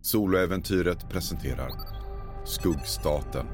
Soloäventyret presenterar Skuggstaten.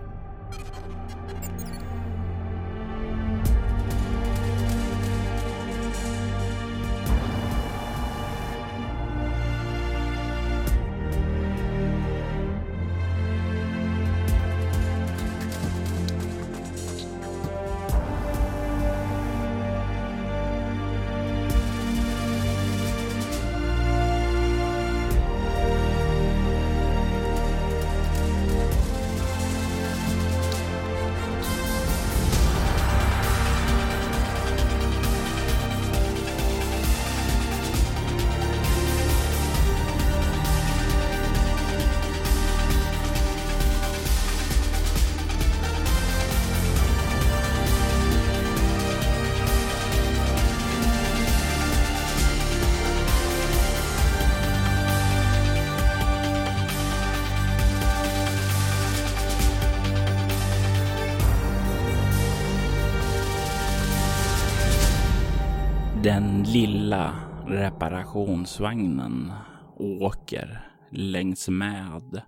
Reparationsvagnen åker längs med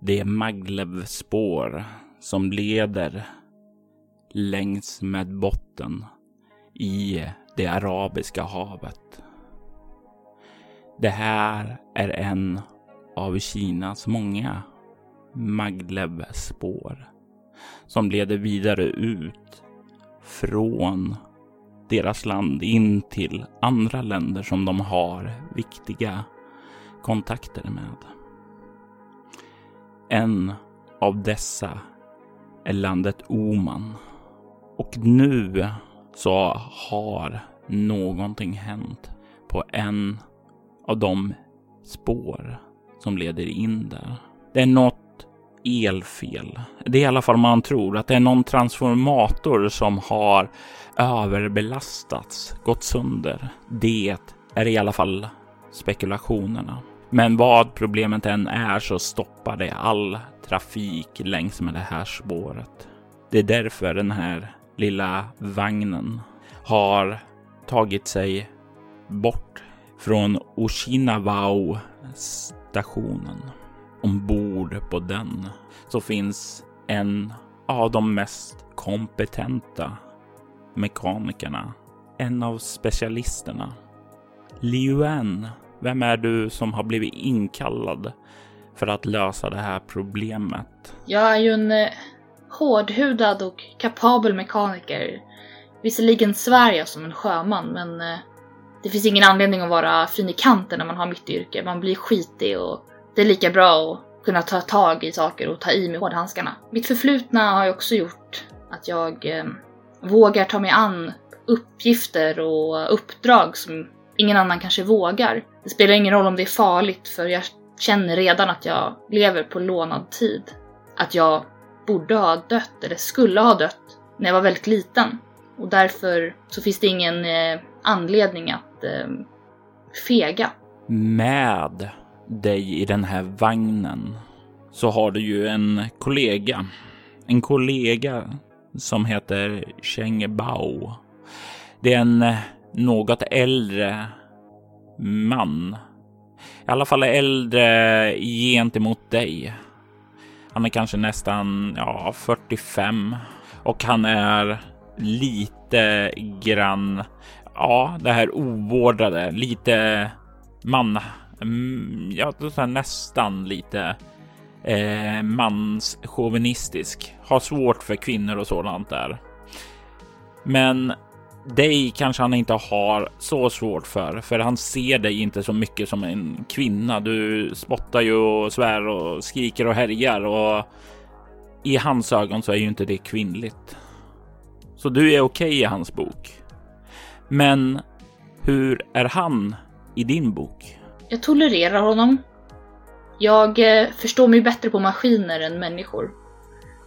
det Maglevspår som leder längs med botten i det Arabiska havet. Det här är en av Kinas många Maglevspår som leder vidare ut från deras land in till andra länder som de har viktiga kontakter med. En av dessa är landet Oman. Och nu så har någonting hänt på en av de spår som leder in där. Det är något elfel. Det är i alla fall man tror att det är någon transformator som har överbelastats, gått sönder. Det är i alla fall spekulationerna. Men vad problemet än är så stoppar det all trafik längs med det här spåret. Det är därför den här lilla vagnen har tagit sig bort från Oshinawao stationen. Ombord på den så finns en av de mest kompetenta mekanikerna. En av specialisterna. Liuan, vem är du som har blivit inkallad för att lösa det här problemet? Jag är ju en eh, hårdhudad och kapabel mekaniker. Visserligen svär jag som en sjöman, men eh, det finns ingen anledning att vara fin i kanten när man har mitt yrke. Man blir skitig och det är lika bra att kunna ta tag i saker och ta i med hårdhandskarna. Mitt förflutna har ju också gjort att jag eh, vågar ta mig an uppgifter och uppdrag som ingen annan kanske vågar. Det spelar ingen roll om det är farligt för jag känner redan att jag lever på lånad tid. Att jag borde ha dött, eller skulle ha dött, när jag var väldigt liten. Och därför så finns det ingen eh, anledning att eh, fega. Med dig i den här vagnen så har du ju en kollega. En kollega som heter Cheng Bao. Det är en eh, något äldre man. I alla fall äldre gentemot dig. Han är kanske nästan ja, 45 och han är lite grann, ja, det här ovårdade, lite man, Mm, ja, nästan lite eh, manschauvinistisk. Har svårt för kvinnor och sådant där. Men dig kanske han inte har så svårt för, för han ser dig inte så mycket som en kvinna. Du spottar ju och svär och skriker och härjar och i hans ögon så är ju inte det kvinnligt. Så du är okej okay i hans bok. Men hur är han i din bok? Jag tolererar honom. Jag eh, förstår mig bättre på maskiner än människor.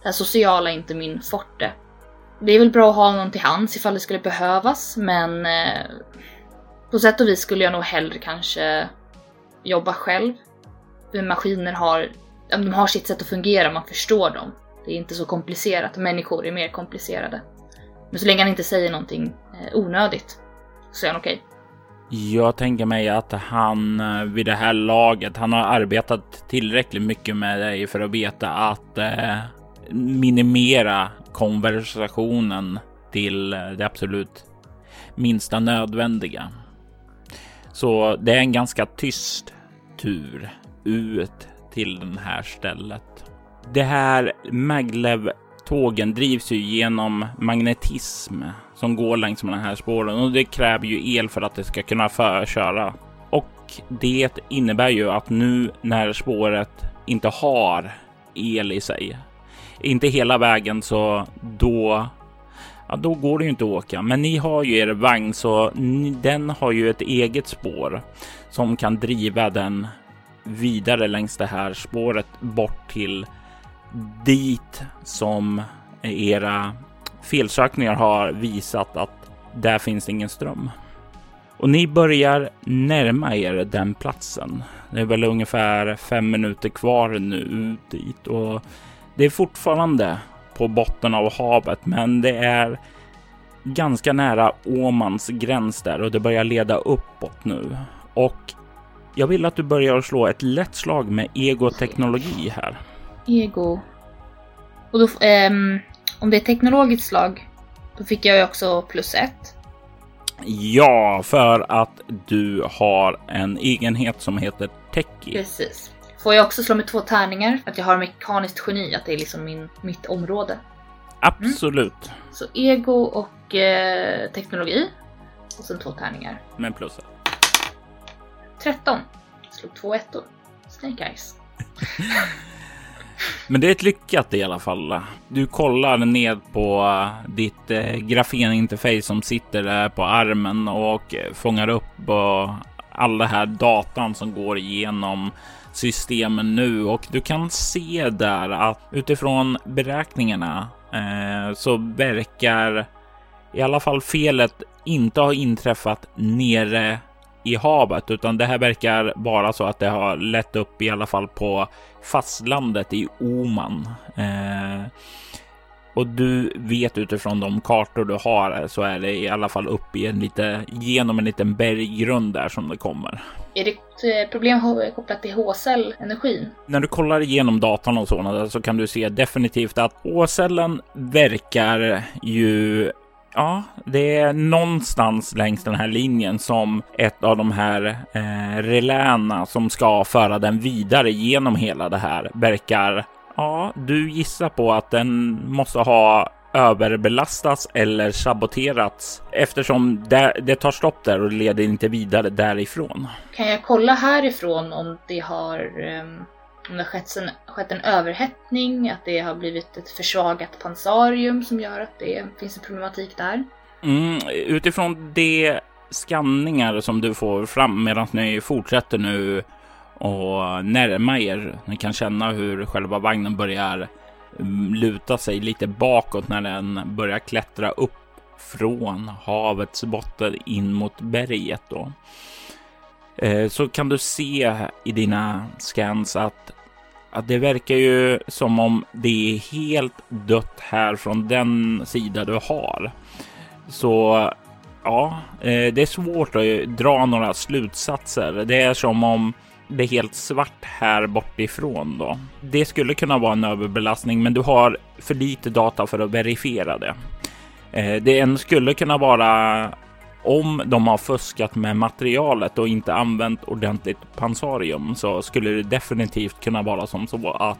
Det här sociala är inte min forte. Det är väl bra att ha någon till hands ifall det skulle behövas, men eh, på sätt och vis skulle jag nog hellre kanske jobba själv. För maskiner har, de har sitt sätt att fungera, man förstår dem. Det är inte så komplicerat, människor är mer komplicerade. Men så länge han inte säger någonting eh, onödigt så är han okej. Jag tänker mig att han eh, vid det här laget, han har arbetat tillräckligt mycket med dig för att veta att eh, minimera konversationen till eh, det absolut minsta nödvändiga. Så det är en ganska tyst tur ut till det här stället. Det här Maglev tågen drivs ju genom magnetism som går längs med den här spåren och det kräver ju el för att det ska kunna förköra. Och det innebär ju att nu när spåret inte har el i sig, inte hela vägen, så då ja, då går det ju inte att åka. Men ni har ju er vagn så ni, den har ju ett eget spår som kan driva den vidare längs det här spåret bort till dit som era felsökningar har visat att där finns ingen ström. Och ni börjar närma er den platsen. Det är väl ungefär fem minuter kvar nu ut dit och det är fortfarande på botten av havet, men det är ganska nära Åmans gräns där och det börjar leda uppåt nu. Och jag vill att du börjar slå ett lätt slag med egoteknologi här. Ego. Och då, ehm, om det är teknologiskt slag, då fick jag ju också plus ett. Ja, för att du har en egenhet som heter Techie. Precis. Får jag också slå med två tärningar? Att jag har mekaniskt geni, att det är liksom min, mitt område. Absolut. Så ego och eh, teknologi. Och sen två tärningar. Med plus. 13. Slog två ettor. Snake Eyes. Men det är ett lyckat i alla fall. Du kollar ned på eh, ditt eh, grafeninterface som sitter där på armen och eh, fångar upp eh, all den här datan som går igenom systemen nu och du kan se där att utifrån beräkningarna eh, så verkar i alla fall felet inte ha inträffat nere i havet, utan det här verkar vara så att det har lett upp i alla fall på fastlandet i Oman. Eh, och du vet utifrån de kartor du har så är det i alla fall upp i en lite genom en liten berggrund där som det kommer. Är det eh, problem kopplat till HCL-energin? När du kollar igenom datan och sådana så kan du se definitivt att HCLen verkar ju Ja, det är någonstans längs den här linjen som ett av de här eh, reläna som ska föra den vidare genom hela det här verkar. Ja, du gissar på att den måste ha överbelastats eller saboterats eftersom det, det tar stopp där och leder inte vidare därifrån. Kan jag kolla härifrån om det har um om det har skett en, skett en överhettning, att det har blivit ett försvagat pansarium som gör att det finns en problematik där. Mm, utifrån de skanningar som du får fram medan ni fortsätter nu och närma er. Ni kan känna hur själva vagnen börjar mm, luta sig lite bakåt när den börjar klättra upp från havets botten in mot berget. Då. Eh, så kan du se i dina scans att, att det verkar ju som om det är helt dött här från den sida du har. Så ja, eh, det är svårt att dra några slutsatser. Det är som om det är helt svart här bortifrån då. Det skulle kunna vara en överbelastning, men du har för lite data för att verifiera det. Eh, det skulle kunna vara om de har fuskat med materialet och inte använt ordentligt pansarium så skulle det definitivt kunna vara som så att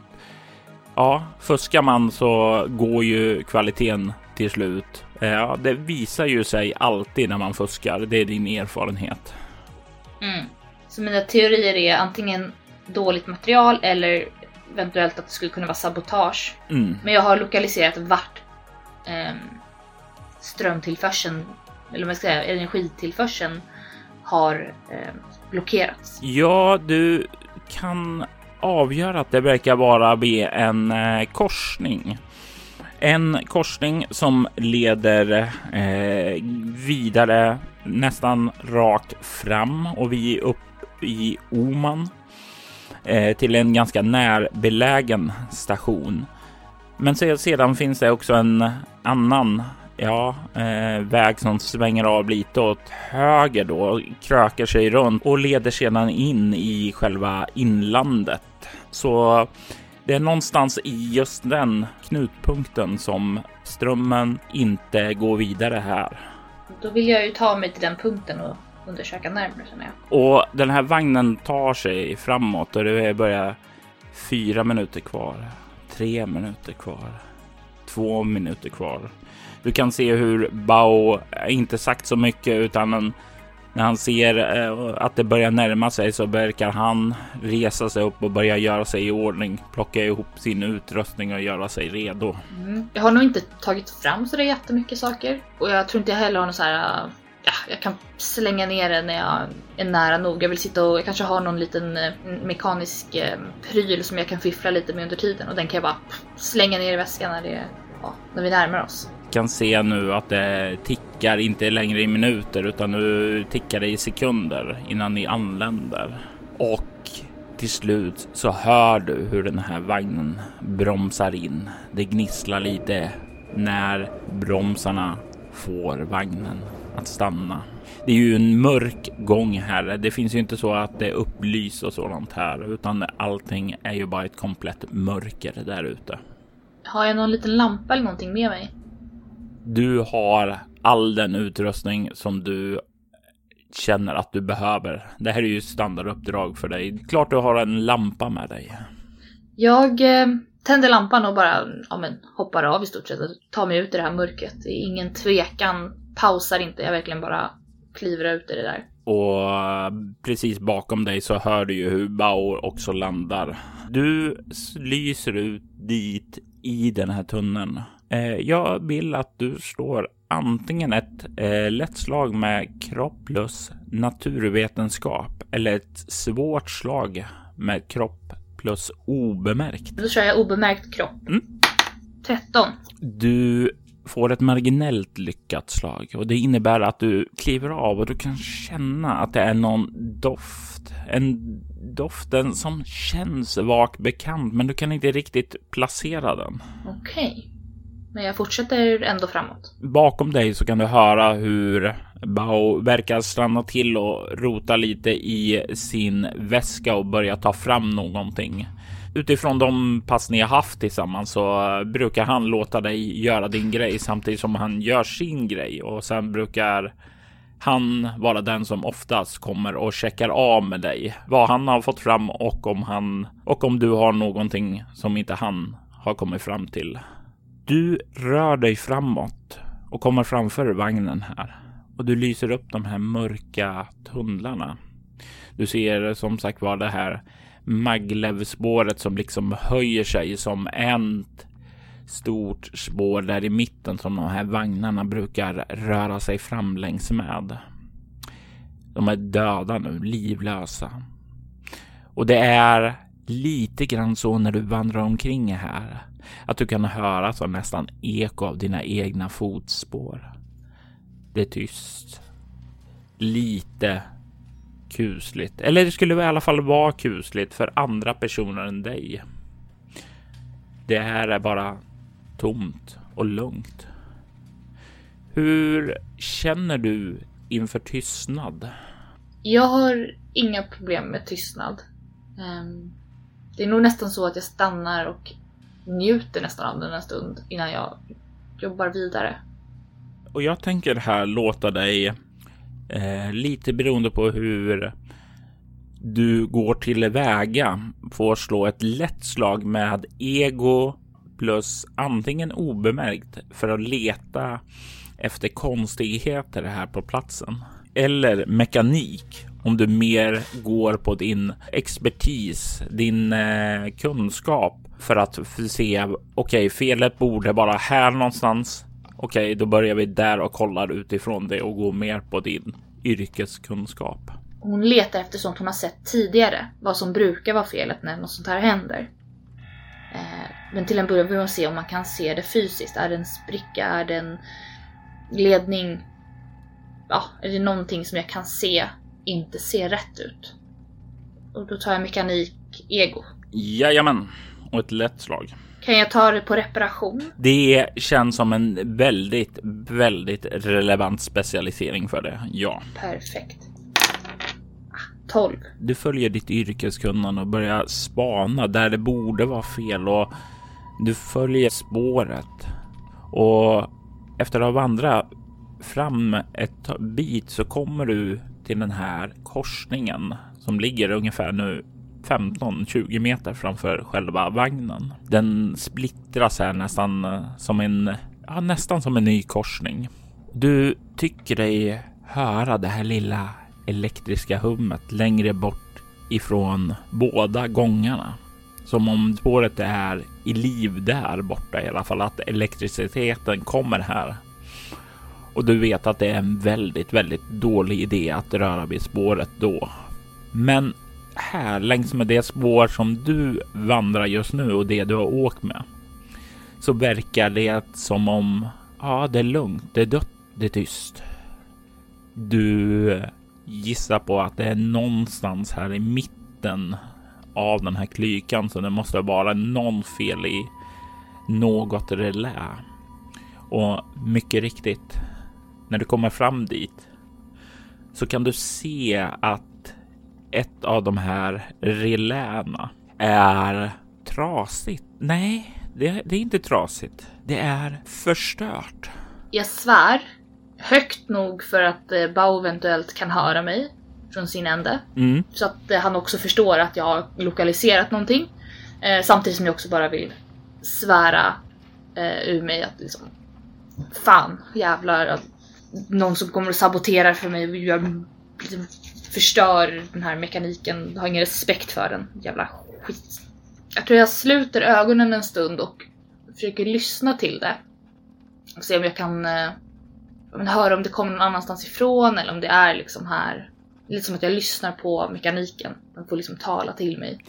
ja, fuskar man så går ju kvaliteten till slut. Ja, det visar ju sig alltid när man fuskar. Det är din erfarenhet. Mm. Så mina teorier är antingen dåligt material eller eventuellt att det skulle kunna vara sabotage. Mm. Men jag har lokaliserat vart eh, strömtillförseln eller vad ska jag säga, energitillförseln har eh, blockerats. Ja, du kan avgöra att det verkar vara vid en eh, korsning. En korsning som leder eh, vidare nästan rakt fram och vi är upp i Oman eh, till en ganska närbelägen station. Men sedan finns det också en annan ja, eh, väg som svänger av lite åt höger då, krökar sig runt och leder sedan in i själva inlandet. Så det är någonstans i just den knutpunkten som strömmen inte går vidare här. Då vill jag ju ta mig till den punkten och undersöka närmare känner jag. Och den här vagnen tar sig framåt och det börjar fyra minuter kvar, tre minuter kvar, två minuter kvar. Du kan se hur Bao eh, inte sagt så mycket utan när han ser eh, att det börjar närma sig så verkar han resa sig upp och börja göra sig i ordning, plocka ihop sin utrustning och göra sig redo. Mm. Jag har nog inte tagit fram så det är jättemycket saker och jag tror inte jag heller har någon så här eh, ja, jag kan slänga ner den när jag är nära nog. Jag vill sitta och jag kanske har någon liten mekanisk pryl som jag kan fiffla lite med under tiden och den kan jag bara slänga ner i väskan när, det, ja, när vi närmar oss. Kan se nu att det tickar inte längre i minuter utan nu tickar det i sekunder innan ni anländer. Och till slut så hör du hur den här vagnen bromsar in. Det gnisslar lite när bromsarna får vagnen att stanna. Det är ju en mörk gång här. Det finns ju inte så att det är upplys och sådant här, utan allting är ju bara ett komplett mörker där ute. Har jag någon liten lampa eller någonting med mig? Du har all den utrustning som du känner att du behöver. Det här är ju standarduppdrag för dig. Klart du har en lampa med dig. Jag eh, tänder lampan och bara ja, men, hoppar av i stort sett och tar mig ut i det här mörkret. Det är ingen tvekan pausar inte, jag verkligen bara kliver ut i det där. Och eh, precis bakom dig så hör du ju hur Bauer också landar. Du lyser ut dit i den här tunneln. Eh, jag vill att du slår antingen ett eh, lätt slag med kropp plus naturvetenskap eller ett svårt slag med kropp plus obemärkt. Då kör jag obemärkt kropp. Mm. 13. Du får ett marginellt lyckat slag och det innebär att du kliver av och du kan känna att det är någon doft. En doften som känns vagt bekant, men du kan inte riktigt placera den. Okej. Okay. Men jag fortsätter ändå framåt. Bakom dig så kan du höra hur Bao verkar stanna till och rota lite i sin väska och börja ta fram någonting utifrån de pass ni har haft tillsammans så eh, brukar han låta dig göra din grej samtidigt som han gör sin grej och sen brukar han vara den som oftast kommer och checkar av med dig vad han har fått fram och om han och om du har någonting som inte han har kommit fram till. Du rör dig framåt och kommer framför vagnen här och du lyser upp de här mörka tunnlarna. Du ser som sagt var det här Maglevspåret som liksom höjer sig som ett stort spår där i mitten som de här vagnarna brukar röra sig fram längs med. De är döda nu, livlösa. Och det är lite grann så när du vandrar omkring här att du kan höra som nästan eko av dina egna fotspår. Det är tyst. Lite kusligt. Eller det skulle i alla fall vara kusligt för andra personer än dig. Det här är bara tomt och lugnt. Hur känner du inför tystnad? Jag har inga problem med tystnad. Ehm, det är nog nästan så att jag stannar och njuter nästan av den en stund innan jag jobbar vidare. Och jag tänker här låta dig Eh, lite beroende på hur du går tillväga får slå ett lätt slag med ego plus antingen obemärkt för att leta efter konstigheter här på platsen eller mekanik om du mer går på din expertis, din eh, kunskap för att se. Okej, okay, felet borde vara här någonstans. Okej, okay, då börjar vi där och kollar utifrån det och går mer på din yrkeskunskap. Hon letar efter sånt hon har sett tidigare, vad som brukar vara felet när något sånt här händer. Eh, men till en början vill hon se om man kan se det fysiskt. Är det en spricka? Är det en ledning? Ja, är det någonting som jag kan se inte ser rätt ut? Och då tar jag mekanik ego. Jajamän. och ett lätt slag. Kan jag ta det på reparation? Det känns som en väldigt, väldigt relevant specialisering för det. Ja. Perfekt. 12. Du följer ditt yrkeskunnande och börjar spana där det borde vara fel och du följer spåret. Och efter att ha vandrat fram ett bit så kommer du till den här korsningen som ligger ungefär nu 15-20 meter framför själva vagnen. Den splittras här nästan eh, som en, ja, nästan som en ny korsning. Du tycker dig höra det här lilla elektriska hummet längre bort ifrån båda gångarna. Som om spåret är i liv där borta i alla fall, att elektriciteten kommer här. Och du vet att det är en väldigt, väldigt dålig idé att röra vid spåret då. Men här längs med det spår som du vandrar just nu och det du har åkt med så verkar det som om ja, det är lugnt, det är dött, det är tyst. Du gissar på att det är någonstans här i mitten av den här klykan så det måste vara någon fel i något relä. Och mycket riktigt, när du kommer fram dit så kan du se att ett av de här reläna är trasigt. Nej, det, det är inte trasigt. Det är förstört. Jag svär högt nog för att eh, Bao eventuellt kan höra mig från sin ände. Mm. Så att eh, han också förstår att jag har lokaliserat någonting. Eh, samtidigt som jag också bara vill svära eh, ur mig att liksom Fan, jävlar. Att någon som kommer och saboterar för mig och gör, liksom, förstör den här mekaniken. Har ingen respekt för den. Jävla skit. Jag tror jag sluter ögonen en stund och försöker lyssna till det. Och se om jag kan eh, höra om det kommer någon annanstans ifrån eller om det är liksom här. Lite som att jag lyssnar på mekaniken. Den får liksom tala till mig.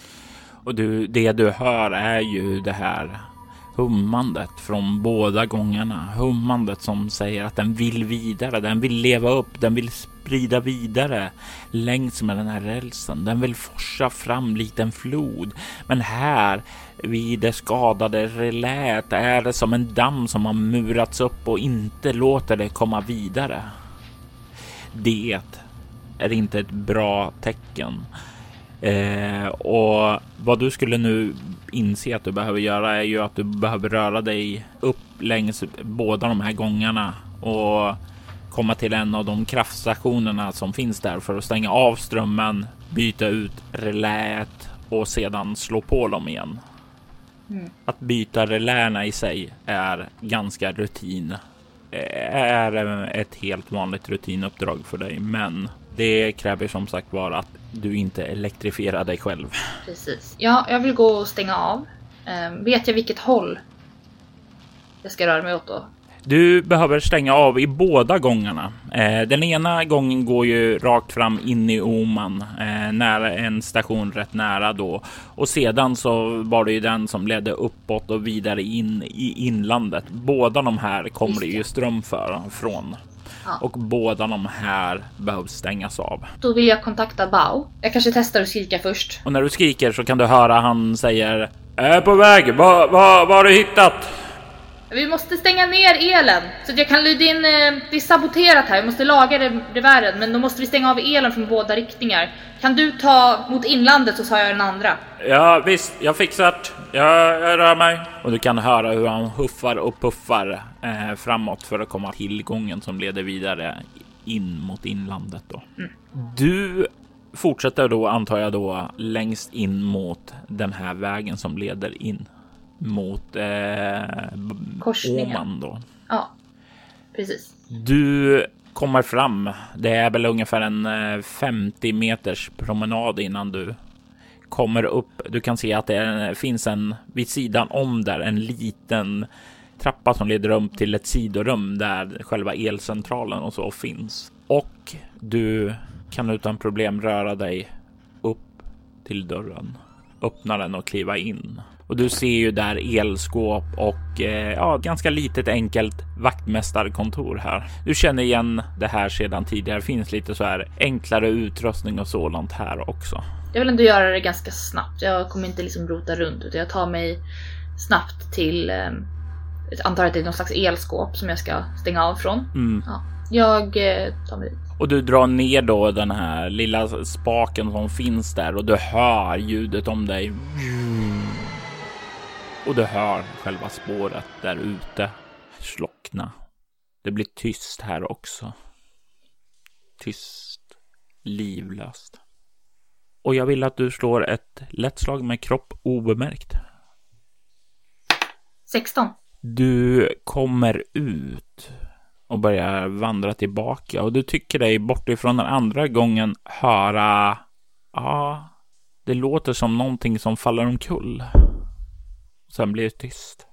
Och du, det du hör är ju det här hummandet från båda gångerna. Hummandet som säger att den vill vidare, den vill leva upp, den vill sprida vidare längs med den här rälsen. Den vill forsa fram likt en flod. Men här vid det skadade relät är det som en damm som har murats upp och inte låter det komma vidare. Det är inte ett bra tecken. Eh, och vad du skulle nu inse att du behöver göra är ju att du behöver röra dig upp längs båda de här gångarna och komma till en av de kraftstationerna som finns där för att stänga av strömmen, byta ut reläet och sedan slå på dem igen. Mm. Att byta reläerna i sig är ganska rutin. Är ett helt vanligt rutinuppdrag för dig, men det kräver som sagt var att du inte elektrifierar dig själv. Precis. Ja, jag vill gå och stänga av. Ehm, vet jag vilket håll jag ska röra mig åt då? Du behöver stänga av i båda gångarna. Eh, den ena gången går ju rakt fram in i Oman, eh, nära en station rätt nära då. Och sedan så var det ju den som ledde uppåt och vidare in i inlandet. Båda de här kommer det ju ström för, från. Ja. Och båda de här behövs stängas av. Då vill jag kontakta Bao. Jag kanske testar att skrika först. Och när du skriker så kan du höra han säger är på väg. Vad vad- vad har du hittat? Vi måste stänga ner elen så att jag kan lyda in. Eh, det är saboterat här. Vi måste laga det, revären, men då måste vi stänga av elen från båda riktningar. Kan du ta mot inlandet så tar jag den andra. Ja visst, jag fixar. Jag, jag rör mig. Och du kan höra hur han huffar och puffar eh, framåt för att komma till gången som leder vidare in mot inlandet då. Du fortsätter då antar jag då längst in mot den här vägen som leder in mot eh, Korsningen. Åman då. Ja, precis. Du kommer fram. Det är väl ungefär en eh, 50 meters promenad innan du kommer upp. Du kan se att det är, finns en vid sidan om där en liten trappa som leder upp till ett sidorum där själva elcentralen och så finns. Och du kan utan problem röra dig upp till dörren, öppna den och kliva in. Och du ser ju där elskåp och eh, ja, ganska litet enkelt vaktmästarkontor här. Du känner igen det här sedan tidigare. Finns lite så här enklare utrustning och sådant här också. Jag vill ändå göra det ganska snabbt. Jag kommer inte liksom rota runt utan jag tar mig snabbt till eh, antar att det är någon slags elskåp som jag ska stänga av från. Mm. Ja. Jag eh, tar mig dit. Och du drar ner då den här lilla spaken som finns där och du hör ljudet om dig. Och du hör själva spåret där ute slockna. Det blir tyst här också. Tyst. Livlöst. Och jag vill att du slår ett lätt slag med kropp obemärkt. 16. Du kommer ut och börjar vandra tillbaka och du tycker dig bortifrån den andra gången höra, ja, det låter som någonting som faller omkull. Sen blir det tyst.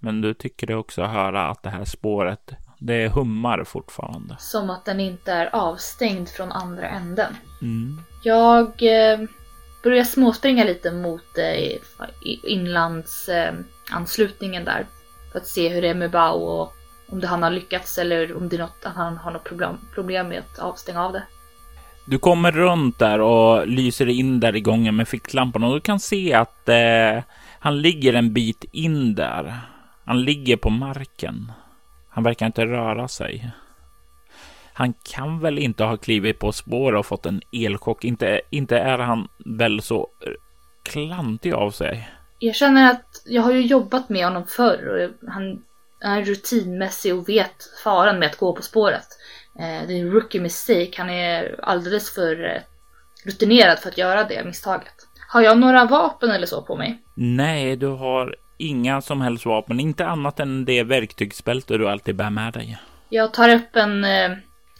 Men du tycker dig också höra att det här spåret, det hummar fortfarande. Som att den inte är avstängd från andra änden. Mm. Jag eh, börjar småspringa lite mot eh, inlandsanslutningen där. För att se hur det är med Bao och om det han har lyckats eller om det är något, han har något problem, problem med att avstänga av det. Du kommer runt där och lyser in där i gången med ficklampan och du kan se att eh, han ligger en bit in där. Han ligger på marken. Han verkar inte röra sig. Han kan väl inte ha klivit på spår och fått en elchock. Inte, inte är han väl så klantig av sig? Jag känner att jag har ju jobbat med honom förr och han är rutinmässig och vet faran med att gå på spåret. Eh, det är en rookie mistake. Han är alldeles för eh, rutinerad för att göra det misstaget. Har jag några vapen eller så på mig? Nej, du har inga som helst vapen. Inte annat än det verktygsbälte du alltid bär med dig. Jag tar upp en, eh,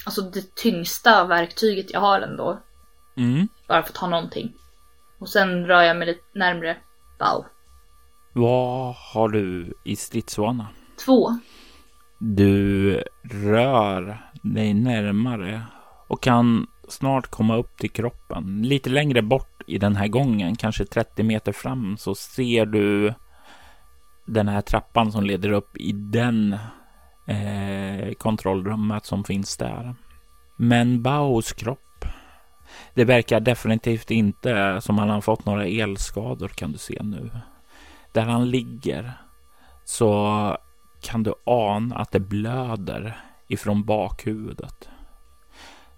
alltså det tyngsta verktyget jag har ändå. Mm. Bara för att ha någonting. Och sen rör jag mig lite närmre Bao. Vad har du i stridsvana? Två. Du rör dig närmare och kan snart komma upp till kroppen. Lite längre bort i den här gången, kanske 30 meter fram, så ser du den här trappan som leder upp i den eh, kontrollrummet som finns där. Men Baos kropp, det verkar definitivt inte som han har fått några elskador kan du se nu. Där han ligger så kan du ana att det blöder ifrån bakhuvudet.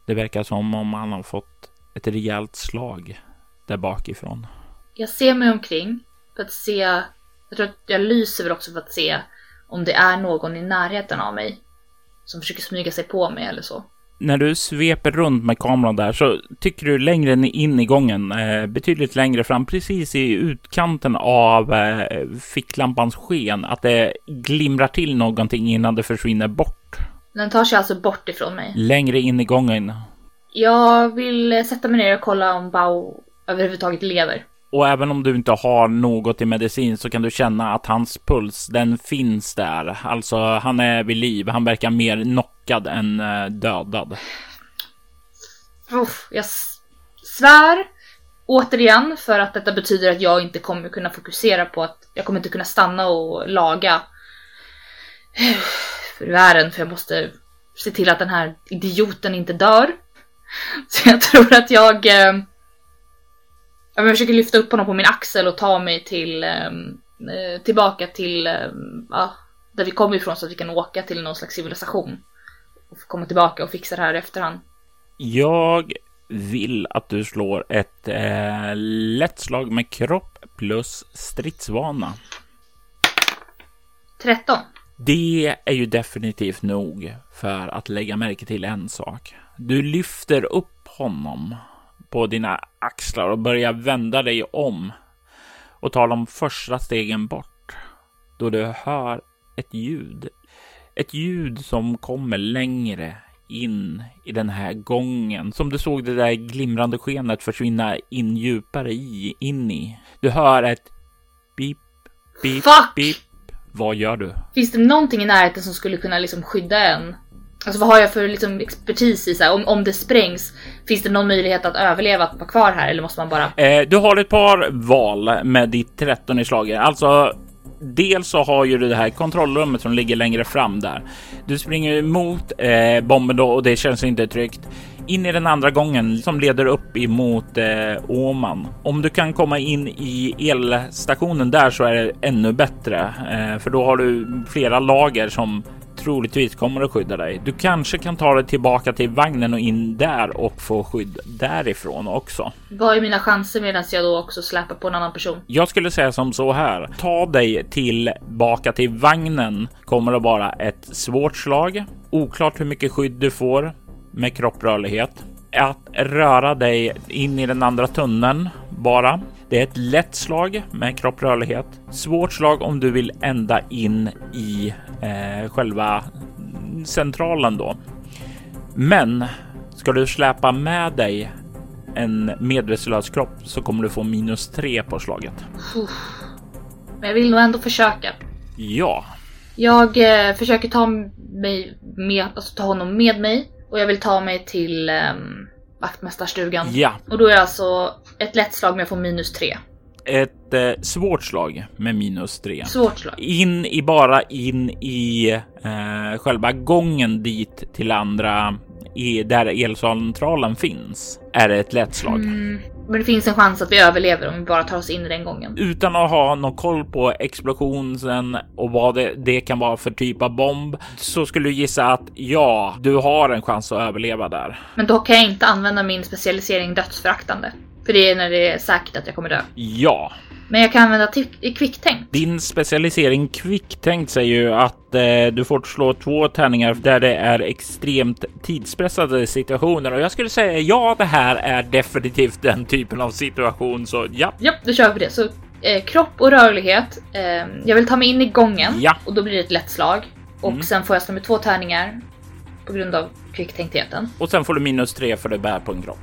Det verkar som om han har fått ett rejält slag där bakifrån. Jag ser mig omkring för att se, jag tror att jag lyser väl också för att se om det är någon i närheten av mig som försöker smyga sig på mig eller så. När du sveper runt med kameran där så tycker du längre in i gången, eh, betydligt längre fram, precis i utkanten av eh, ficklampans sken, att det glimrar till någonting innan det försvinner bort. Den tar sig alltså bort ifrån mig. Längre in i gången. Jag vill sätta mig ner och kolla om Bao överhuvudtaget lever. Och även om du inte har något i medicin så kan du känna att hans puls, den finns där. Alltså, han är vid liv. Han verkar mer knockad än eh, dödad. Uff, jag svär återigen för att detta betyder att jag inte kommer kunna fokusera på att jag kommer inte kunna stanna och laga förvären för jag måste se till att den här idioten inte dör. Så jag tror att jag eh, jag försöker lyfta upp honom på min axel och ta mig till eh, eh, tillbaka till eh, där vi kommer ifrån så att vi kan åka till någon slags civilisation. Och komma tillbaka och fixa det här i efterhand. Jag vill att du slår ett eh, lätt slag med kropp plus stridsvana. 13. Det är ju definitivt nog för att lägga märke till en sak. Du lyfter upp honom på dina axlar och börjar vända dig om och tar de första stegen bort då du hör ett ljud. Ett ljud som kommer längre in i den här gången som du såg det där glimrande skenet försvinna in djupare i, in i. Du hör ett pip, pip, Fuck! pip. Vad gör du? Finns det någonting i närheten som skulle kunna liksom skydda en? Alltså vad har jag för liksom, expertis i så här, om, om det sprängs? Finns det någon möjlighet att överleva att vara kvar här eller måste man bara? Eh, du har ett par val med ditt 13 i slaget. Alltså Dels så har ju du det här kontrollrummet som ligger längre fram där. Du springer emot eh, bomben då och det känns inte tryggt. In i den andra gången som leder upp emot eh, Åman. Om du kan komma in i elstationen där så är det ännu bättre, eh, för då har du flera lager som troligtvis kommer att skydda dig. Du kanske kan ta dig tillbaka till vagnen och in där och få skydd därifrån också. Vad är mina chanser medan jag då också släpar på en annan person? Jag skulle säga som så här. Ta dig tillbaka till vagnen kommer att vara ett svårt slag. Oklart hur mycket skydd du får med kropprörlighet. Att röra dig in i den andra tunneln bara. Det är ett lätt slag med kropprörlighet. Svårt slag om du vill ända in i eh, själva centralen då. Men ska du släpa med dig en medvetslös kropp så kommer du få minus tre på slaget. Men jag vill nog ändå försöka. Ja. Jag eh, försöker ta mig med, alltså ta honom med mig och jag vill ta mig till eh, vaktmästarstugan. Ja. Och då är det alltså ett lätt slag men jag får minus tre. Ett eh, svårt slag med minus tre. Svårt slag. In i bara in i eh, själva gången dit till andra i, där elcentralen finns är det ett lätt slag. Mm, men det finns en chans att vi överlever om vi bara tar oss in i den gången. Utan att ha någon koll på explosionen och vad det, det kan vara för typ av bomb så skulle du gissa att ja, du har en chans att överleva där. Men då kan jag inte använda min specialisering dödsföraktande. För det är när det är säkert att jag kommer dö. Ja, Men jag kan använda ti- kvicktänk. din specialisering kvicktänkt säger ju att eh, du får slå två tärningar där det är extremt tidspressade situationer och jag skulle säga ja, det här är definitivt den typen av situation. Så ja, Ja, då kör vi på det. Så eh, kropp och rörlighet. Eh, jag vill ta mig in i gången Ja. och då blir det ett lätt slag. Och Mm. sen får jag slå med två tärningar på grund av kvicktänktheten. och sen får du minus tre för det bär på en kropp.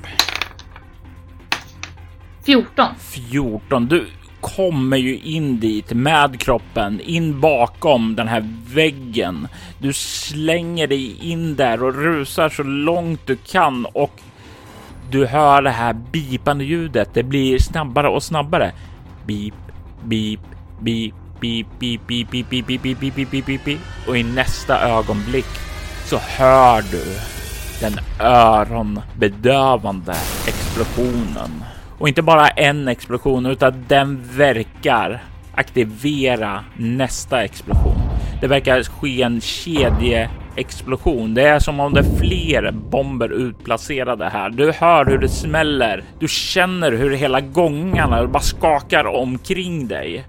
14. 14. Du kommer ju in dit med kroppen in bakom den här väggen. Du slänger dig in där och rusar så långt du kan och du hör det här bipande ljudet. Det blir snabbare och snabbare. Beep, beep, beep, beep, beep, beep, beep, beep, beep, beep, beep, beep, beep, beep, beep. Och i nästa ögonblick så hör du den öronbedövande explosionen. Och inte bara en explosion, utan den verkar aktivera nästa explosion. Det verkar ske en kedje explosion. Det är som om det är fler bomber utplacerade här. Du hör hur det smäller. Du känner hur hela gångarna bara skakar omkring dig.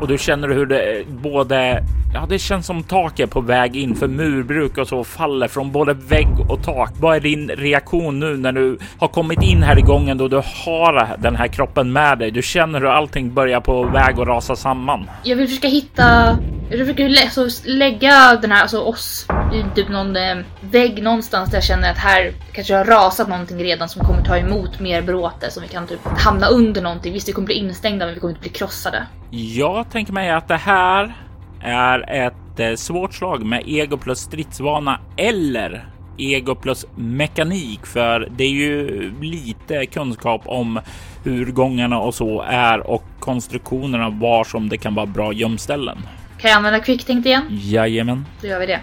Och du känner hur det både, ja det känns som taket på väg in för murbruk och så faller från både vägg och tak. Vad är din reaktion nu när du har kommit in här i gången då du har den här kroppen med dig? Du känner hur allting börjar på väg att rasa samman. Jag vill försöka hitta... Jag försöker lä alltså, lägga den här, alltså oss, i typ någon eh, vägg någonstans där jag känner att här kanske har rasat någonting redan som kommer ta emot mer bråte. Som vi kan typ hamna under någonting. Visst, vi kommer bli instängda men vi kommer inte bli krossade. Jag tänker mig att det här är ett eh, svårt slag med ego plus stridsvana eller ego plus mekanik, för det är ju lite kunskap om hur gångarna och så är och konstruktionerna var som det kan vara bra gömställen. Kan jag använda kvicktänkt igen? Jajamän. Då gör vi det.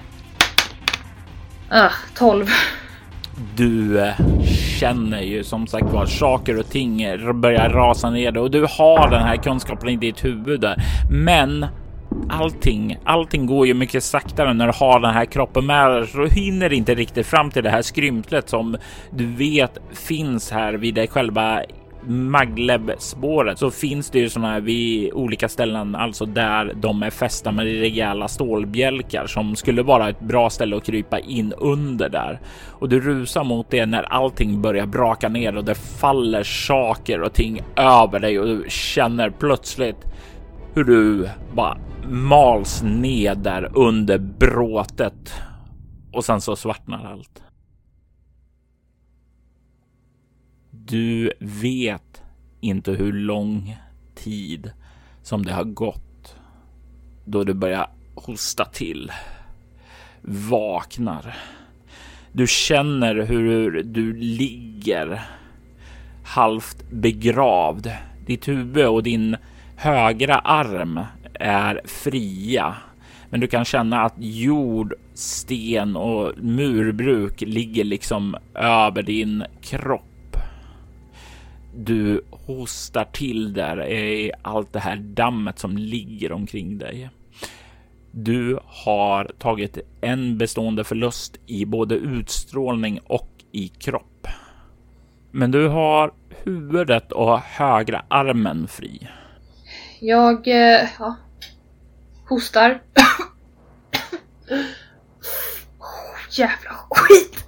Ah, uh, 12. Du eh, känner ju som sagt var saker och ting eh, börjar rasa ner och du har den här kunskapen i ditt huvud där. Men allting, allting går ju mycket saktare när du har den här kroppen med dig, så du hinner inte riktigt fram till det här skrymtlet som du vet finns här vid dig själva Maglev-spåret så finns det ju sådana här vid olika ställen, alltså där de är fästa med rejäla stålbjälkar som skulle vara ett bra ställe att krypa in under där. Och du rusar mot det när allting börjar braka ner och det faller saker och ting över dig och du känner plötsligt hur du bara mals ned där under bråtet och sen så svartnar allt. Du vet inte hur lång tid som det har gått då du börjar hosta till. Vaknar. Du känner hur du ligger halvt begravd. Ditt huvud och din högra arm är fria. Men du kan känna att jord, sten och murbruk ligger liksom över din kropp. Du hostar till där i allt det här dammet som ligger omkring dig. Du har tagit en bestående förlust i både utstrålning och i kropp. Men du har huvudet och högra armen fri. Jag eh, ja, hostar. oh, jävla skit!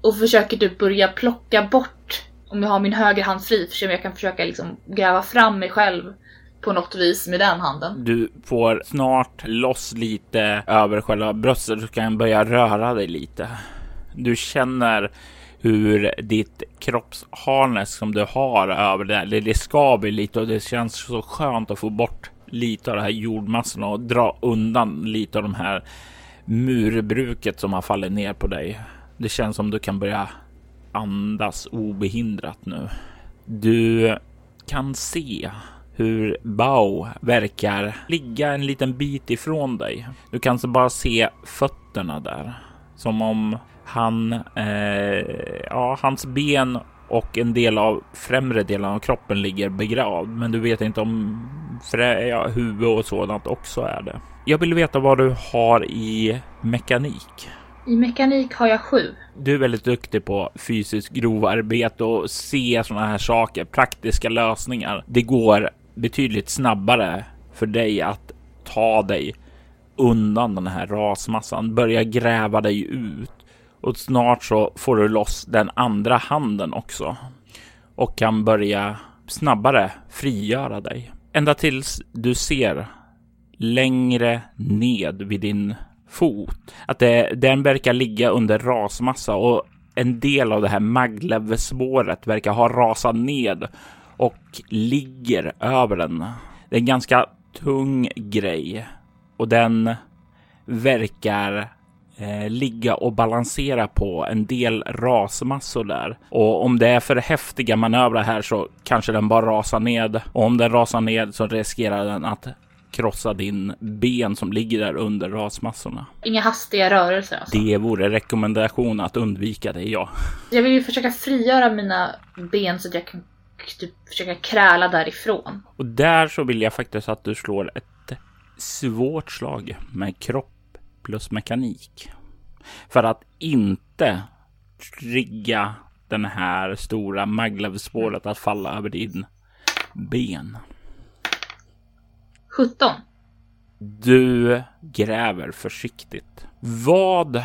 Och försöker typ börja plocka bort, om jag har min höger hand fri, för jag kan försöka liksom gräva fram mig själv på något vis med den handen. Du får snart loss lite över själva bröstet. Du kan börja röra dig lite. Du känner hur ditt kroppsharnes som du har över det, det skaver lite och det känns så skönt att få bort lite av det här jordmassorna och dra undan lite av de här murbruket som har fallit ner på dig. Det känns som du kan börja andas obehindrat nu. Du kan se hur Bao verkar ligga en liten bit ifrån dig. Du kan så bara se fötterna där som om han, eh, ja, hans ben och en del av främre delen av kroppen ligger begravd. Men du vet inte om frä, ja, huvud och sådant också är det. Jag vill veta vad du har i mekanik. I mekanik har jag sju. Du är väldigt duktig på fysiskt grovarbete och se sådana här saker, praktiska lösningar. Det går betydligt snabbare för dig att ta dig undan den här rasmassan, börja gräva dig ut och snart så får du loss den andra handen också och kan börja snabbare frigöra dig. Ända tills du ser längre ned vid din fot att det, den verkar ligga under rasmassa och en del av det här maglevspåret verkar ha rasat ned och ligger över den. Det är en ganska tung grej och den verkar eh, ligga och balansera på en del rasmassor där. Och om det är för häftiga manövrar här så kanske den bara rasar ned. Och om den rasar ned så riskerar den att krossa din ben som ligger där under rasmassorna. Inga hastiga rörelser alltså. Det vore rekommendation att undvika det, ja. Jag vill ju försöka frigöra mina ben så att jag kan typ försöka kräla därifrån. Och där så vill jag faktiskt att du slår ett svårt slag med kropp plus mekanik. För att inte trigga den här stora maglev-spåret att falla över din ben. 17. Du gräver försiktigt. Vad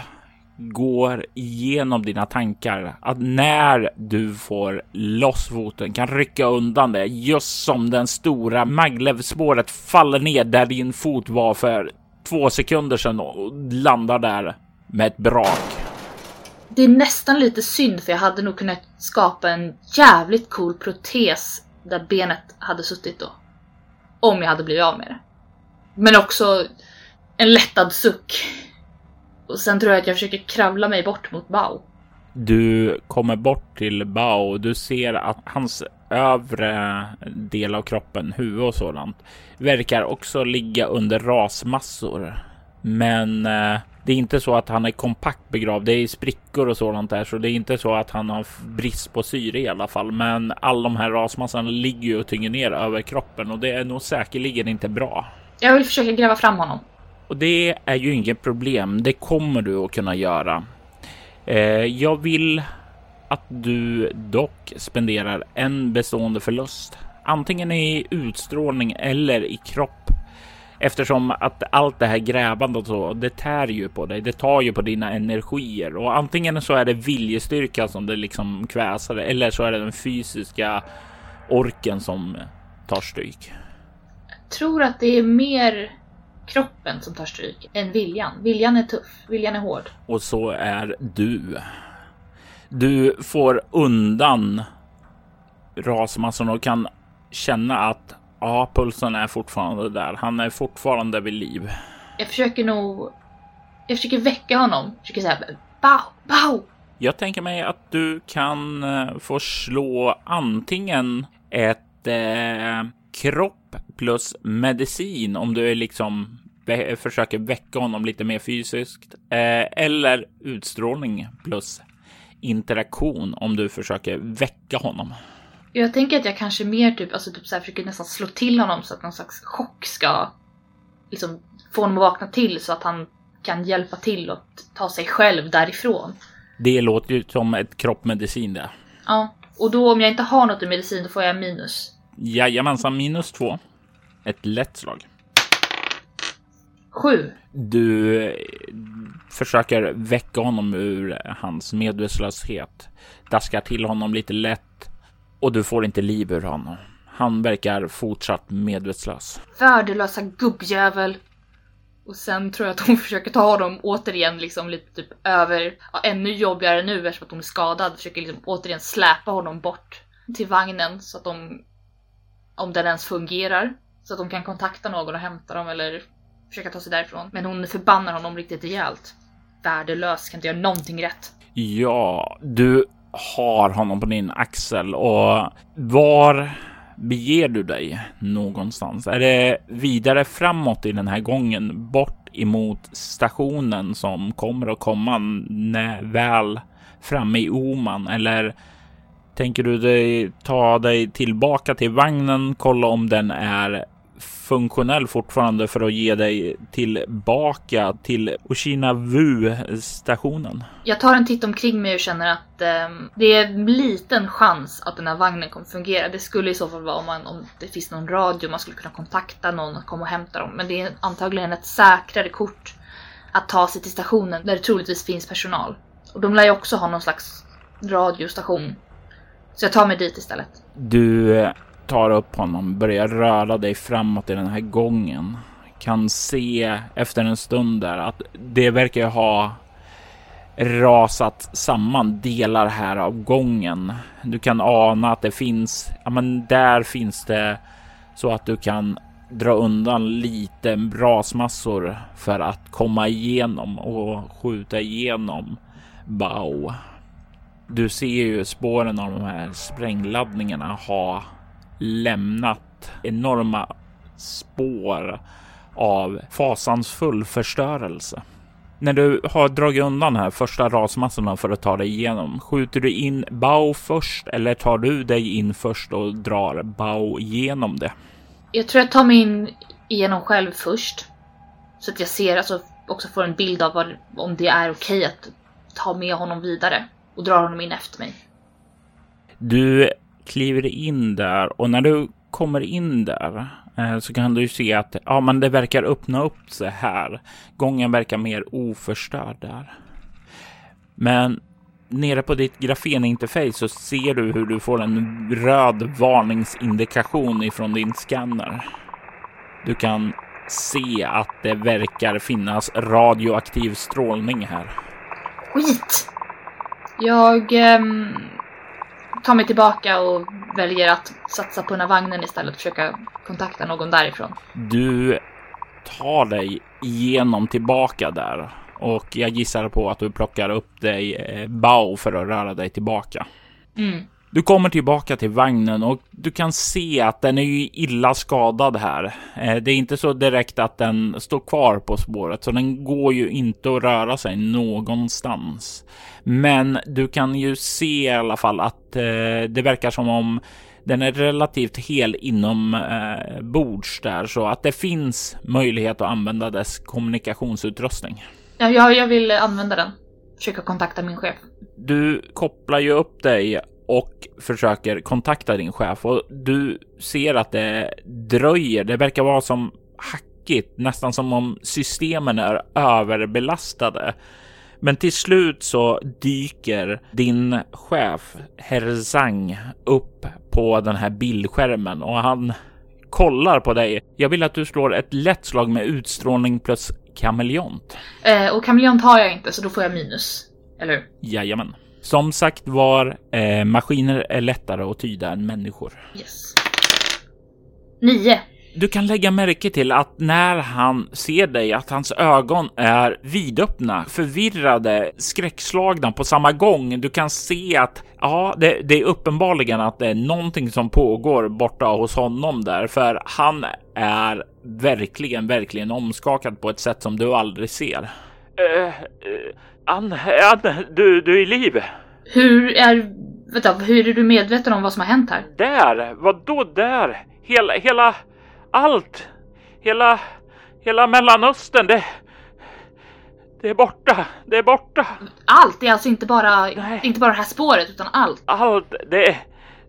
går igenom dina tankar att när du får loss foten kan rycka undan det just som den stora maglevspåret faller ner där din fot var för två sekunder sedan och landar där med ett brak. Det är nästan lite synd för jag hade nog kunnat skapa en jävligt cool protes där benet hade suttit då. Om jag hade blivit av med det. Men också en lättad suck. Och sen tror jag att jag försöker kravla mig bort mot Bao. Du kommer bort till Bao och du ser att hans övre del av kroppen, huvud och sådant, verkar också ligga under rasmassor. Men eh, det är inte så att han är kompakt begravd. Det är sprickor och sådant där, så det är inte så att han har brist på syre i alla fall. Men all de här rasmassorna ligger ju och tynger ner över kroppen och det är nog säkerligen inte bra. Jag vill försöka gräva fram honom. Och det är ju inget problem. Det kommer du att kunna göra. Eh, jag vill att du dock spenderar en bestående förlust, antingen i utstrålning eller i kropp. Eftersom att allt det här grävandet och så, det tär ju på dig. Det tar ju på dina energier och antingen så är det viljestyrka som det liksom kväsar eller så är det den fysiska orken som tar stryk. Jag tror att det är mer kroppen som tar stryk än viljan. Viljan är tuff, viljan är hård. Och så är du. Du får undan rasmassorna och kan känna att ja, pulsen är fortfarande där. Han är fortfarande vid liv. Jag försöker nog... Jag försöker väcka honom. Jag försöker säga Bao, bao! Jag tänker mig att du kan eh, få slå antingen ett eh, kropp plus medicin om du är liksom försöker väcka honom lite mer fysiskt eh, eller utstrålning plus interaktion om du försöker väcka honom. Jag tänker att jag kanske mer typ, alltså typ så här, försöker nästan slå till honom så att någon slags chock ska liksom få honom att vakna till så att han kan hjälpa till och ta sig själv därifrån. Det låter ju som ett kroppmedicin det. Ja, och då om jag inte har något i medicin då får jag minus. Jajamensan, minus två. Ett lätt slag. Sju. Du försöker väcka honom ur hans medvetslöshet. Daskar till honom lite lätt och du får inte liv ur honom. Han verkar fortsatt medvetslös. Värdelösa gubbjävel. Och sen tror jag att hon försöker ta honom återigen liksom lite typ över, ja, ännu jobbigare nu eftersom att hon är skadad, försöker liksom återigen släpa honom bort till vagnen så att de, om den ens fungerar, så att de kan kontakta någon och hämta dem eller försöka ta sig därifrån. Men hon förbannar honom riktigt rejält. Värdelös, kan inte göra någonting rätt. Ja, du har honom på din axel och var beger du dig någonstans? Är det vidare framåt i den här gången bort emot stationen som kommer att komma när väl framme i Oman eller tänker du dig ta dig tillbaka till vagnen, kolla om den är funktionell fortfarande för att ge dig tillbaka till Oshinavu stationen. Jag tar en titt omkring mig och känner att eh, det är en liten chans att den här vagnen kommer fungera. Det skulle i så fall vara om, man, om det finns någon radio man skulle kunna kontakta någon att komma och hämta dem. Men det är antagligen ett säkrare kort att ta sig till stationen där det troligtvis finns personal. Och de lär ju också ha någon slags radiostation. Så jag tar mig dit istället. Du tar upp honom, börjar röra dig framåt i den här gången. Kan se efter en stund där att det verkar ha rasat samman delar här av gången. Du kan ana att det finns, ja men där finns det så att du kan dra undan lite rasmassor för att komma igenom och skjuta igenom Bao. Du ser ju spåren av de här sprängladdningarna ha lämnat enorma spår av fasansfull förstörelse. När du har dragit undan här första rasmassorna för att ta dig igenom, skjuter du in Bao först eller tar du dig in först och drar Bao igenom det? Jag tror jag tar mig in igenom själv först. Så att jag ser, alltså också får en bild av vad, om det är okej att ta med honom vidare och dra honom in efter mig. Du kliver in där och när du kommer in där eh, så kan du se att ja, men det verkar öppna upp sig här. Gången verkar mer oförstörd där. Men nere på ditt grafeninterface så ser du hur du får en röd varningsindikation ifrån din scanner. Du kan se att det verkar finnas radioaktiv strålning här. Skit! Jag um, tar mig tillbaka och väljer att satsa på den här vagnen istället och försöka kontakta någon därifrån. Du tar dig igenom tillbaka där och jag gissar på att du plockar upp dig eh, Bao för att röra dig tillbaka. Mm. Du kommer tillbaka till vagnen och du kan se att den är ju illa skadad här. Eh, det är inte så direkt att den står kvar på spåret, så den går ju inte att röra sig någonstans. Men du kan ju se i alla fall att eh, det verkar som om den är relativt hel inom eh, bords där så att det finns möjlighet att använda dess kommunikationsutrustning. Ja, jag, jag vill använda den. Försöka kontakta min chef. Du kopplar ju upp dig och försöker kontakta din chef och du ser att det dröjer. Det verkar vara som hackigt, nästan som om systemen är överbelastade. Men till slut så dyker din chef Herr Zhang upp på den här bildskärmen och han kollar på dig. Jag vill att du slår ett lätt slag med utstrålning plus kameleont. Eh, och kameleont har jag inte så då får jag minus. Eller hur? Jajamän. Som sagt var, eh, maskiner är lättare att tyda än människor. Yes. Nio. Du kan lägga märke till att när han ser dig att hans ögon är vidöppna, förvirrade, skräckslagna på samma gång. Du kan se att ja, det, det, är uppenbarligen att det är någonting som pågår borta hos honom där, för han är verkligen, verkligen omskakad på ett sätt som du aldrig ser. Uh, uh, Ann, Ann, du, du är i liv. Hur är, vänta, hur är du medveten om vad som har hänt här? Där? Vad då där? Hela, hela, allt, hela, hela Mellanöstern, det, det är borta, det är borta. Allt, det är alltså inte bara, inte bara det här spåret utan allt? Allt, det,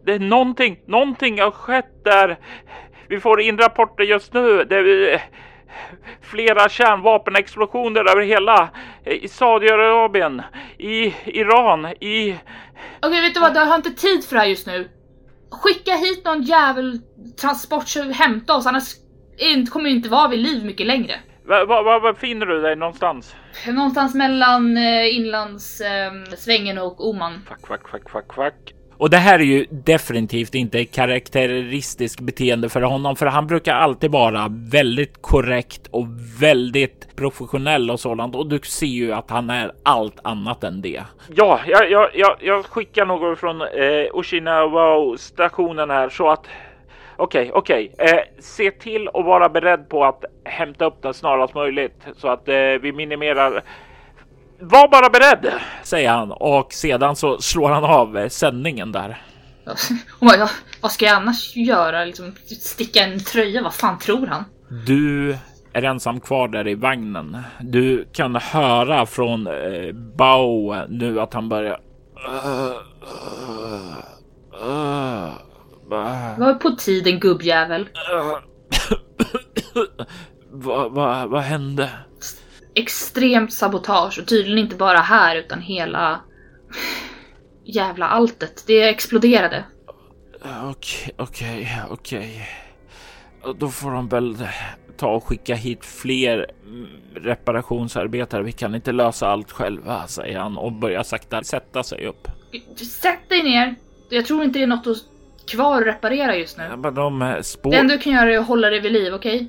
det är någonting, någonting har skett där. Vi får in rapporter just nu. Det är flera kärnvapenexplosioner över hela i Saudiarabien, i Iran, i... Okej, vet du vad? Jag har inte tid för det här just nu. Skicka hit någon jävel transport så hämta oss annars kommer vi inte vara vid liv mycket längre. Var, var, var befinner du dig någonstans? Någonstans mellan eh, inlandssvängen eh, och Oman. Fuck, fuck, fuck, fuck, fuck. Och det här är ju definitivt inte karaktäristiskt beteende för honom, för han brukar alltid vara väldigt korrekt och väldigt professionell och sådant. Och du ser ju att han är allt annat än det. Ja, jag, jag, jag, jag skickar något från eh, Oshinawa stationen här så att Okej, okay, okej. Okay. Eh, se till att vara beredd på att hämta upp den snarast möjligt så att eh, vi minimerar var bara beredd, säger han och sedan så slår han av eh, sändningen där. Oh vad ska jag annars göra? Liksom, sticka en tröja? Vad fan tror han? Du är ensam kvar där i vagnen. Du kan höra från eh, Bao nu att han börjar... Var på tiden gubbjävel. Vad va, va hände? Extremt sabotage och tydligen inte bara här utan hela jävla alltet. Det exploderade. Okej, okej, okej. Då får de väl ta och skicka hit fler reparationsarbetare. Vi kan inte lösa allt själva, säger han och börjar sakta sätta sig upp. Sätt dig ner. Jag tror inte det är något kvar att reparera just nu. Ja, men de spår... Det enda du kan göra är att hålla dig vid liv, okej? Okay?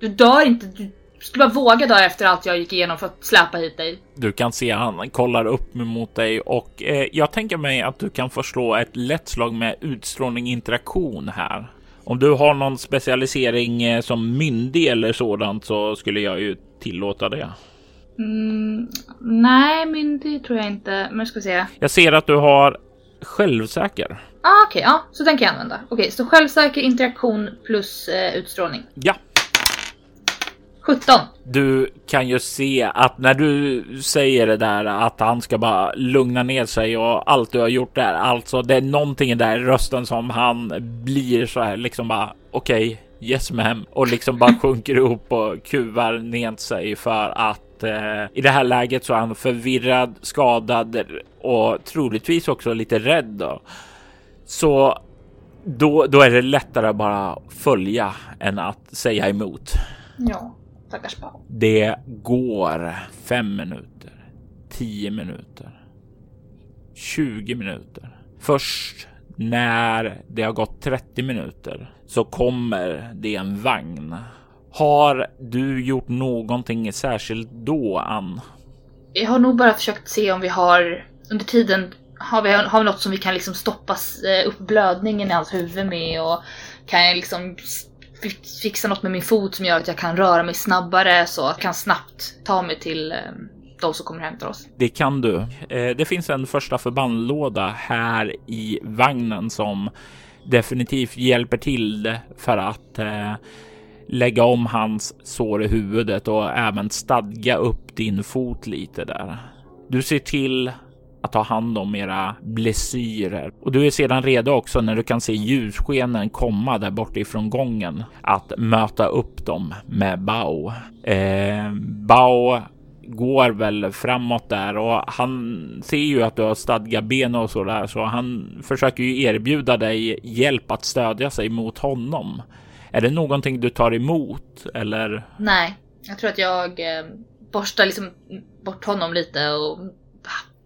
Du dör inte. Du skulle bara våga dö efter allt jag gick igenom för att släpa hit dig. Du kan se han kollar upp mot dig och eh, jag tänker mig att du kan förslå ett lätt slag med utstrålning interaktion här. Om du har någon specialisering eh, som myndig eller sådant så skulle jag ju tillåta det. Mm, nej, myndig tror jag inte. Men ska se. Jag ser att du har självsäker. Ah, Okej, okay, ja, så den kan jag använda. Okej, okay, så självsäker interaktion plus eh, utstrålning. Ja, 17. Du kan ju se att när du säger det där att han ska bara lugna ner sig och allt du har gjort där. Alltså, det är någonting där i rösten som han blir så här liksom bara okej, okay, yes ma'am och liksom bara sjunker ihop och kuvar ner sig för att eh, i det här läget så är han förvirrad, skadad och troligtvis också lite rädd. Då. Så då, då är det lättare att bara följa än att säga emot. Ja. Stackars barn. Det går fem minuter, tio minuter, 20 minuter. Först när det har gått 30 minuter så kommer det en vagn. Har du gjort någonting särskilt då, Ann? Jag har nog bara försökt se om vi har under tiden har vi, har vi något som vi kan liksom stoppa eh, upp blödningen i hans huvud med och kan jag liksom fixa något med min fot som gör att jag kan röra mig snabbare så jag kan snabbt ta mig till eh, de som kommer hämta oss. Det kan du. Eh, det finns en första förbandlåda här i vagnen som definitivt hjälper till för att eh, lägga om hans sår i huvudet och även stadga upp din fot lite där. Du ser till att ta hand om era blessyrer. Och du är sedan redo också när du kan se ljusskenen komma där bortifrån gången att möta upp dem med Bao. Eh, Bao går väl framåt där och han ser ju att du har stadga ben och så där så han försöker ju erbjuda dig hjälp att stödja sig mot honom. Är det någonting du tar emot eller? Nej, jag tror att jag eh, borstar liksom bort honom lite och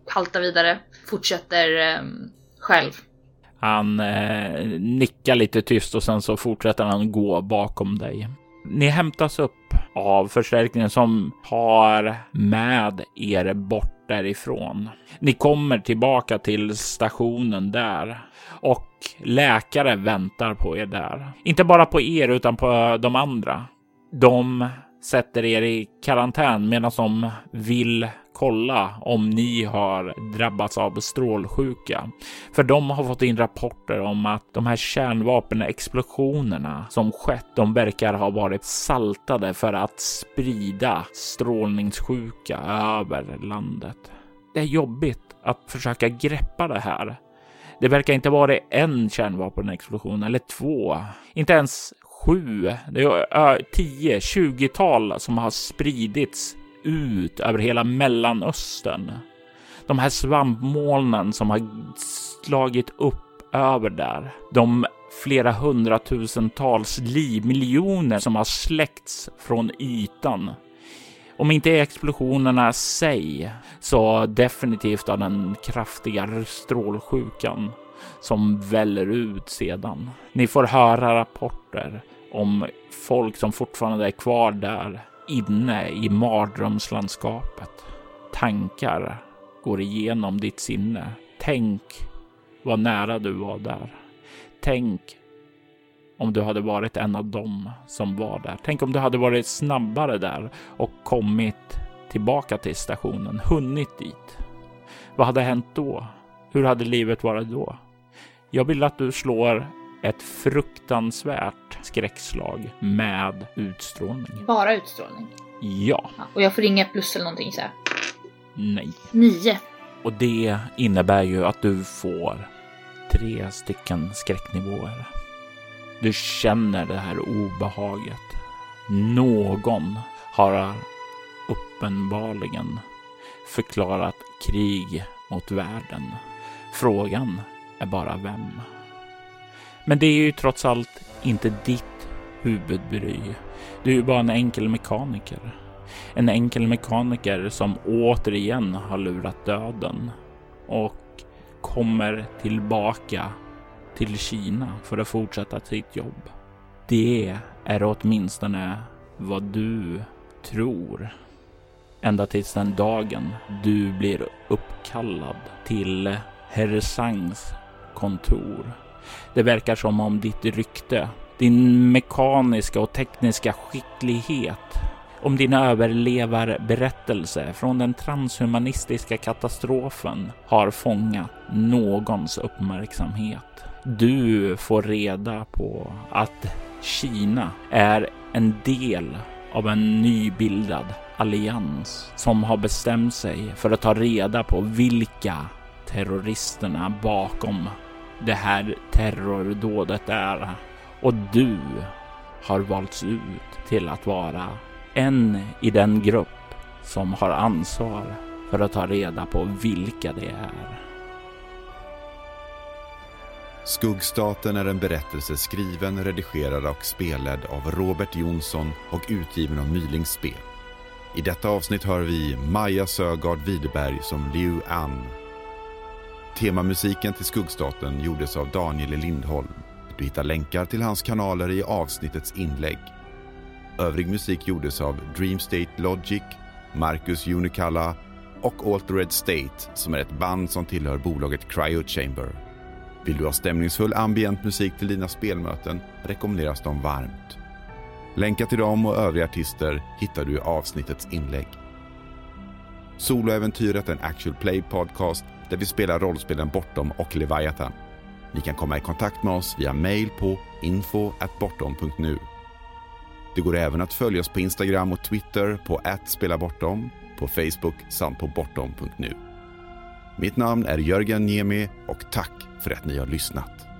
haltar vidare, fortsätter eh, själv. Han eh, nickar lite tyst och sen så fortsätter han gå bakom dig. Ni hämtas upp av förstärkningen som har med er bort därifrån. Ni kommer tillbaka till stationen där och läkare väntar på er där. Inte bara på er utan på de andra. De sätter er i karantän medan de vill kolla om ni har drabbats av strålsjuka. För de har fått in rapporter om att de här kärnvapenexplosionerna som skett, de verkar ha varit saltade för att sprida strålningssjuka över landet. Det är jobbigt att försöka greppa det här. Det verkar inte vara en kärnvapenexplosion eller två, inte ens sju, det är tio, tjugotal som har spridits ut över hela Mellanöstern. De här svampmolnen som har slagit upp över där. De flera hundratusentals liv, miljoner som har släckts från ytan. Om inte explosionerna sig så definitivt av den kraftiga strålsjukan som väller ut sedan. Ni får höra rapporter om folk som fortfarande är kvar där inne i mardrömslandskapet. Tankar går igenom ditt sinne. Tänk vad nära du var där. Tänk om du hade varit en av dem som var där. Tänk om du hade varit snabbare där och kommit tillbaka till stationen, hunnit dit. Vad hade hänt då? Hur hade livet varit då? Jag vill att du slår ett fruktansvärt skräckslag med utstrålning. Bara utstrålning? Ja. ja och jag får inga plus eller någonting så här? Nej. Nio. Och det innebär ju att du får tre stycken skräcknivåer. Du känner det här obehaget. Någon har uppenbarligen förklarat krig mot världen. Frågan är bara vem. Men det är ju trots allt inte ditt huvudbry. Du är ju bara en enkel mekaniker. En enkel mekaniker som återigen har lurat döden och kommer tillbaka till Kina för att fortsätta sitt jobb. Det är åtminstone vad du tror. Ända tills den dagen du blir uppkallad till Herr Sangs kontor det verkar som om ditt rykte, din mekaniska och tekniska skicklighet, om din överlevarberättelse från den transhumanistiska katastrofen har fångat någons uppmärksamhet. Du får reda på att Kina är en del av en nybildad allians som har bestämt sig för att ta reda på vilka terroristerna bakom det här terrordådet är. Och du har valts ut till att vara en i den grupp som har ansvar för att ta reda på vilka det är. Skuggstaten är en berättelse skriven, redigerad och spelad av Robert Jonsson och utgiven av Mylings spel. I detta avsnitt hör vi Maja Sögaard Widerberg som Liu An Temamusiken till Skuggstaten gjordes av Daniel Lindholm. Du hittar länkar till hans kanaler i avsnittets inlägg. Övrig musik gjordes av Dream State Logic, Marcus Unicalla och Altered State som är ett band som tillhör bolaget Cryo Chamber. Vill du ha stämningsfull ambient musik till dina spelmöten rekommenderas de varmt. Länkar till dem och övriga artister hittar du i avsnittets inlägg. Soloäventyret är en actual play podcast där vi spelar rollspelen Bortom och Leviathan. Ni kan komma i kontakt med oss via mail på info.bortom.nu. Det går även att följa oss på Instagram och Twitter på @spelabortom, på Facebook samt på bortom.nu. Mitt namn är Jörgen Niemi och tack för att ni har lyssnat.